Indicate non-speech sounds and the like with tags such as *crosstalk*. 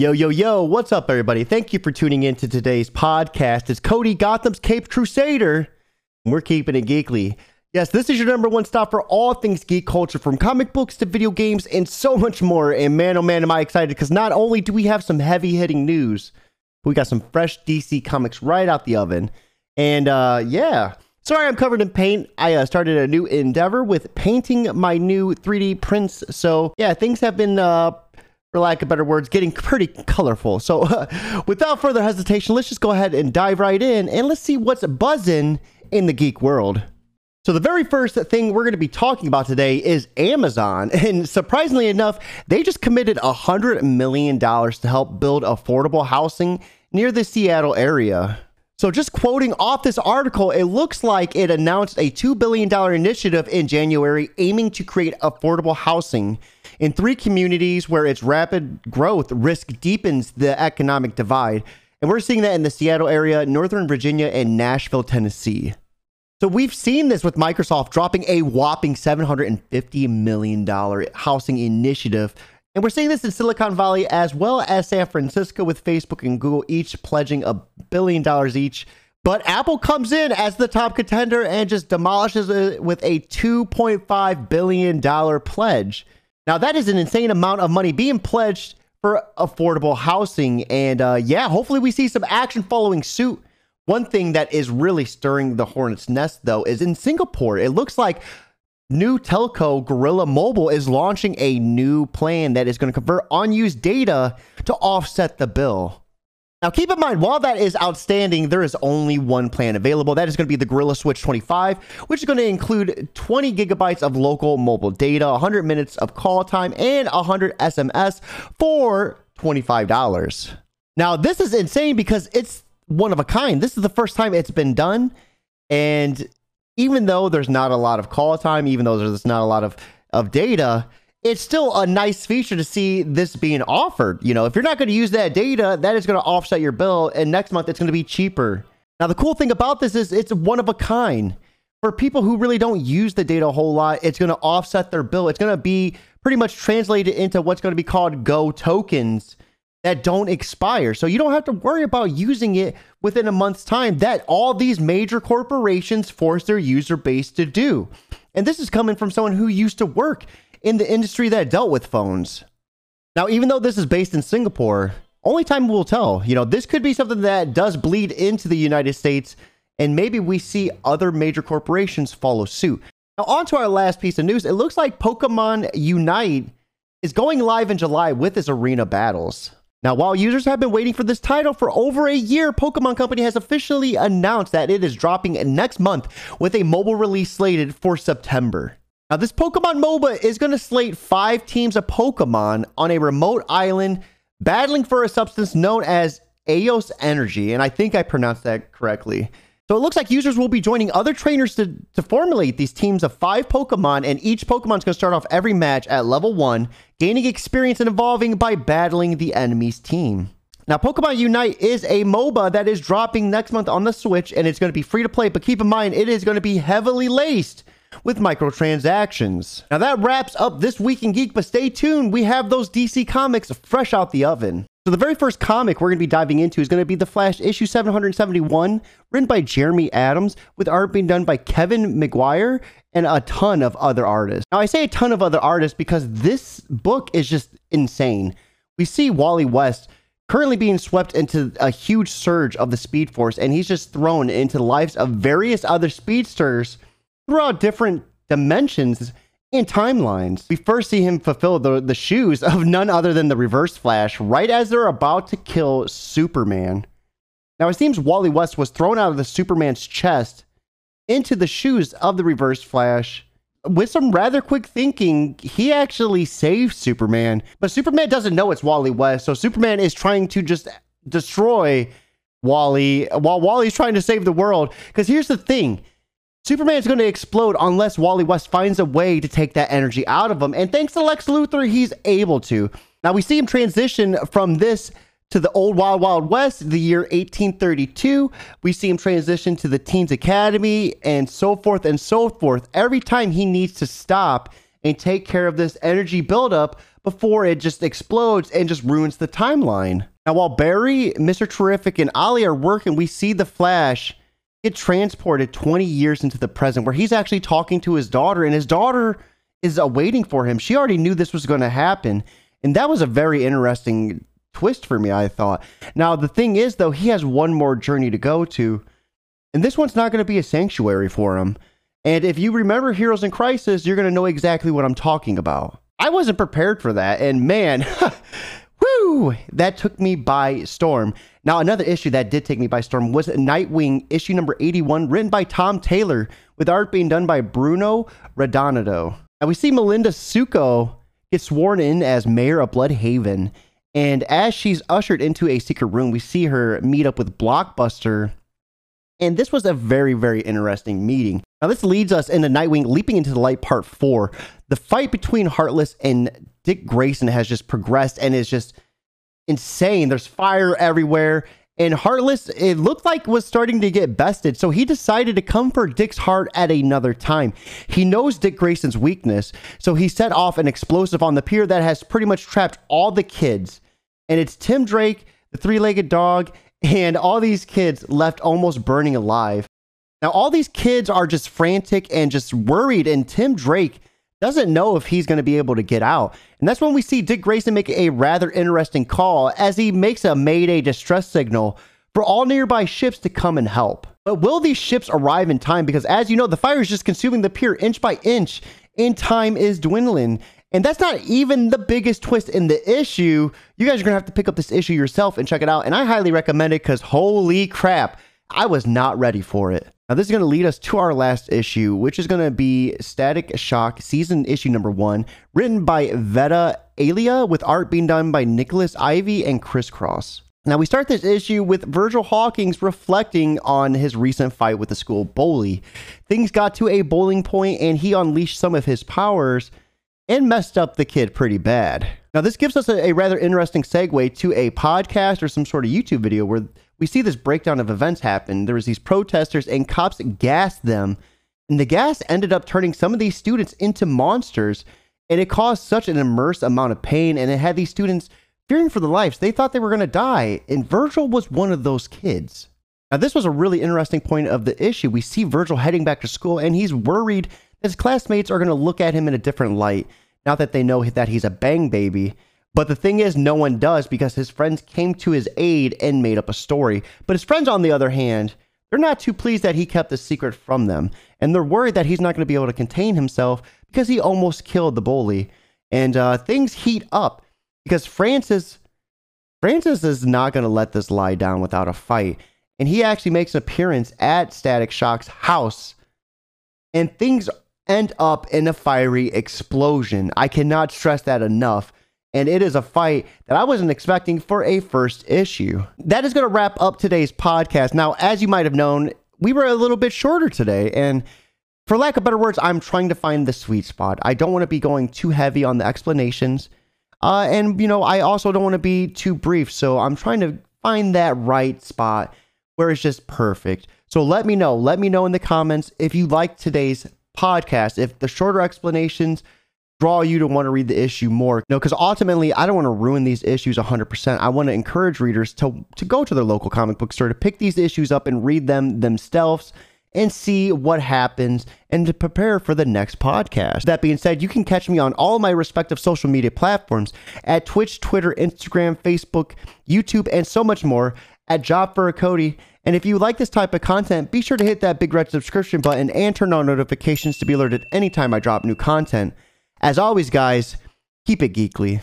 Yo, yo, yo, what's up, everybody? Thank you for tuning in to today's podcast. It's Cody Gotham's Cape Crusader, and we're keeping it geekly. Yes, this is your number one stop for all things geek culture, from comic books to video games and so much more. And man, oh man, am I excited because not only do we have some heavy hitting news, we got some fresh DC comics right out the oven. And uh, yeah, sorry I'm covered in paint. I uh, started a new endeavor with painting my new 3D prints. So yeah, things have been uh, for lack of better words, getting pretty colorful. So, uh, *laughs* without further hesitation, let's just go ahead and dive right in and let's see what's buzzing in the geek world. So, the very first thing we're going to be talking about today is Amazon. *laughs* And surprisingly enough, they just committed $100 million to help build affordable housing near the Seattle area. So, just quoting off this article, it looks like it announced a $2 billion initiative in January aiming to create affordable housing in three communities where its rapid growth risk deepens the economic divide. And we're seeing that in the Seattle area, Northern Virginia, and Nashville, Tennessee. So we've seen this with Microsoft dropping a whopping $750 million housing initiative. And we're seeing this in Silicon Valley as well as San Francisco with Facebook and Google each pledging a billion dollars each. But Apple comes in as the top contender and just demolishes it with a $2.5 billion pledge. Now, that is an insane amount of money being pledged for affordable housing. And uh, yeah, hopefully we see some action following suit. One thing that is really stirring the hornet's nest, though, is in Singapore. It looks like new telco Gorilla Mobile is launching a new plan that is going to convert unused data to offset the bill. Now, keep in mind, while that is outstanding, there is only one plan available. That is going to be the Gorilla Switch 25, which is going to include 20 gigabytes of local mobile data, 100 minutes of call time, and 100 SMS for $25. Now, this is insane because it's one of a kind. This is the first time it's been done. And even though there's not a lot of call time, even though there's not a lot of, of data, it's still a nice feature to see this being offered. You know, if you're not going to use that data, that is going to offset your bill, and next month it's going to be cheaper. Now, the cool thing about this is it's one of a kind. For people who really don't use the data a whole lot, it's going to offset their bill. It's going to be pretty much translated into what's going to be called Go tokens that don't expire. So you don't have to worry about using it within a month's time that all these major corporations force their user base to do. And this is coming from someone who used to work in the industry that dealt with phones. Now, even though this is based in Singapore, only time will tell. You know, this could be something that does bleed into the United States, and maybe we see other major corporations follow suit. Now, on to our last piece of news. It looks like Pokemon Unite is going live in July with its arena battles. Now, while users have been waiting for this title for over a year, Pokemon Company has officially announced that it is dropping next month with a mobile release slated for September. Now, this Pokemon MOBA is going to slate five teams of Pokemon on a remote island battling for a substance known as Aeos Energy, and I think I pronounced that correctly. So it looks like users will be joining other trainers to, to formulate these teams of five Pokemon, and each Pokemon is going to start off every match at level one, gaining experience and evolving by battling the enemy's team. Now, Pokemon Unite is a MOBA that is dropping next month on the Switch, and it's going to be free to play, but keep in mind, it is going to be heavily laced with microtransactions. Now that wraps up this week in Geek, but stay tuned. We have those DC comics fresh out the oven. So the very first comic we're going to be diving into is going to be The Flash issue 771, written by Jeremy Adams, with art being done by Kevin Maguire and a ton of other artists. Now I say a ton of other artists because this book is just insane. We see Wally West currently being swept into a huge surge of the Speed Force, and he's just thrown into the lives of various other speedsters throughout different dimensions and timelines. We first see him fulfill the, the shoes of none other than the Reverse Flash right as they're about to kill Superman. Now, it seems Wally West was thrown out of the Superman's chest into the shoes of the Reverse Flash. With some rather quick thinking, he actually saved Superman. But Superman doesn't know it's Wally West, so Superman is trying to just destroy Wally while Wally's trying to save the world. Because here's the thing Superman is going to explode unless Wally West finds a way to take that energy out of him. And thanks to Lex Luthor, he's able to. Now we see him transition from this to the old Wild Wild West, the year 1832. We see him transition to the Teens Academy and so forth and so forth. Every time he needs to stop and take care of this energy buildup before it just explodes and just ruins the timeline. Now, while Barry, Mr. Terrific, and Ollie are working, we see the Flash get transported 20 years into the present where he's actually talking to his daughter, and his daughter is awaiting for him. She already knew this was going to happen. And that was a very interesting twist for me, I thought. Now, the thing is, though, he has one more journey to go to, and this one's not going to be a sanctuary for him. And if you remember Heroes in Crisis, you're going to know exactly what I'm talking about. I wasn't prepared for that, and man, *laughs* that took me by storm. Now, another issue that did take me by storm was Nightwing issue number 81, written by Tom Taylor, with art being done by Bruno Redondo. Now, we see Melinda Zucco get sworn in as mayor of Blüdhaven, and as she's ushered into a secret room, we see her meet up with Blockbuster. And this was a very, very interesting meeting. Now, this leads us into Nightwing Leaping into the Light Part 4. The fight between Heartless and Dick Grayson has just progressed and is just insane. There's fire everywhere. And Heartless, it looked like was starting to get bested, so he decided to come for Dick's heart at another time. He knows Dick Grayson's weakness, so he set off an explosive on the pier that has pretty much trapped all the kids. And it's Tim Drake, the three legged dog, and all these kids left almost burning alive. Now, all these kids are just frantic and just worried, and Tim Drake doesn't know if he's going to be able to get out. And that's when we see Dick Grayson make a rather interesting call as he makes a Mayday distress signal for all nearby ships to come and help. But will these ships arrive in time? Because as you know, the fire is just consuming the pier inch by inch, and time is dwindling. And that's not even the biggest twist in the issue. You guys are going to have to pick up this issue yourself and check it out. And I highly recommend it because holy crap, I was not ready for it. Now, this is going to lead us to our last issue, which is going to be Static Shock Season Issue Number One, written by Vita Ayala, with art being done by Nikolas Ivey and Chris Cross. Now, we start this issue with Virgil Hawkins reflecting on his recent fight with the school bully. Things got to a boiling point, and he unleashed some of his powers and messed up the kid pretty bad. Now, this gives us a, a rather interesting segue to a podcast or some sort of YouTube video where we see this breakdown of events happen. There was these protesters and cops gassed them, and the gas ended up turning some of these students into monsters, and it caused such an immense amount of pain, and it had these students fearing for their lives. They thought they were going to die, and Virgil was one of those kids. Now, this was a really interesting point of the issue. We see Virgil heading back to school, and he's worried his classmates are going to look at him in a different light now that they know that he's a bang baby. But the thing is, no one does because his friends came to his aid and made up a story. But his friends, on the other hand, they're not too pleased that he kept the secret from them. And they're worried that he's not going to be able to contain himself because he almost killed the bully. And uh, things heat up because Francis, Francis is not going to let this lie down without a fight. And he actually makes an appearance at Static Shock's house. And things end up in a fiery explosion. I cannot stress that enough and it is a fight that I wasn't expecting for a first issue. That is going to wrap up today's podcast. Now, as you might have known, we were a little bit shorter today, and for lack of better words, I'm trying to find the sweet spot. I don't want to be going too heavy on the explanations, uh, and you know, I also don't want to be too brief. So I'm trying to find that right spot where it's just perfect. So let me know. Let me know in the comments if you like today's podcast. If the shorter explanations draw you to want to read the issue more. No, because ultimately, I don't want to ruin these issues 100%. I want to encourage readers to, to go to their local comic book store to pick these issues up and read them themselves and see what happens and to prepare for the next podcast. That being said, you can catch me on all my respective social media platforms at Twitch, Twitter, Instagram, Facebook, YouTube, and so much more at Job for a Cody. And if you like this type of content, be sure to hit that big red subscription button and turn on notifications to be alerted anytime I drop new content. As always, guys, keep it geekly.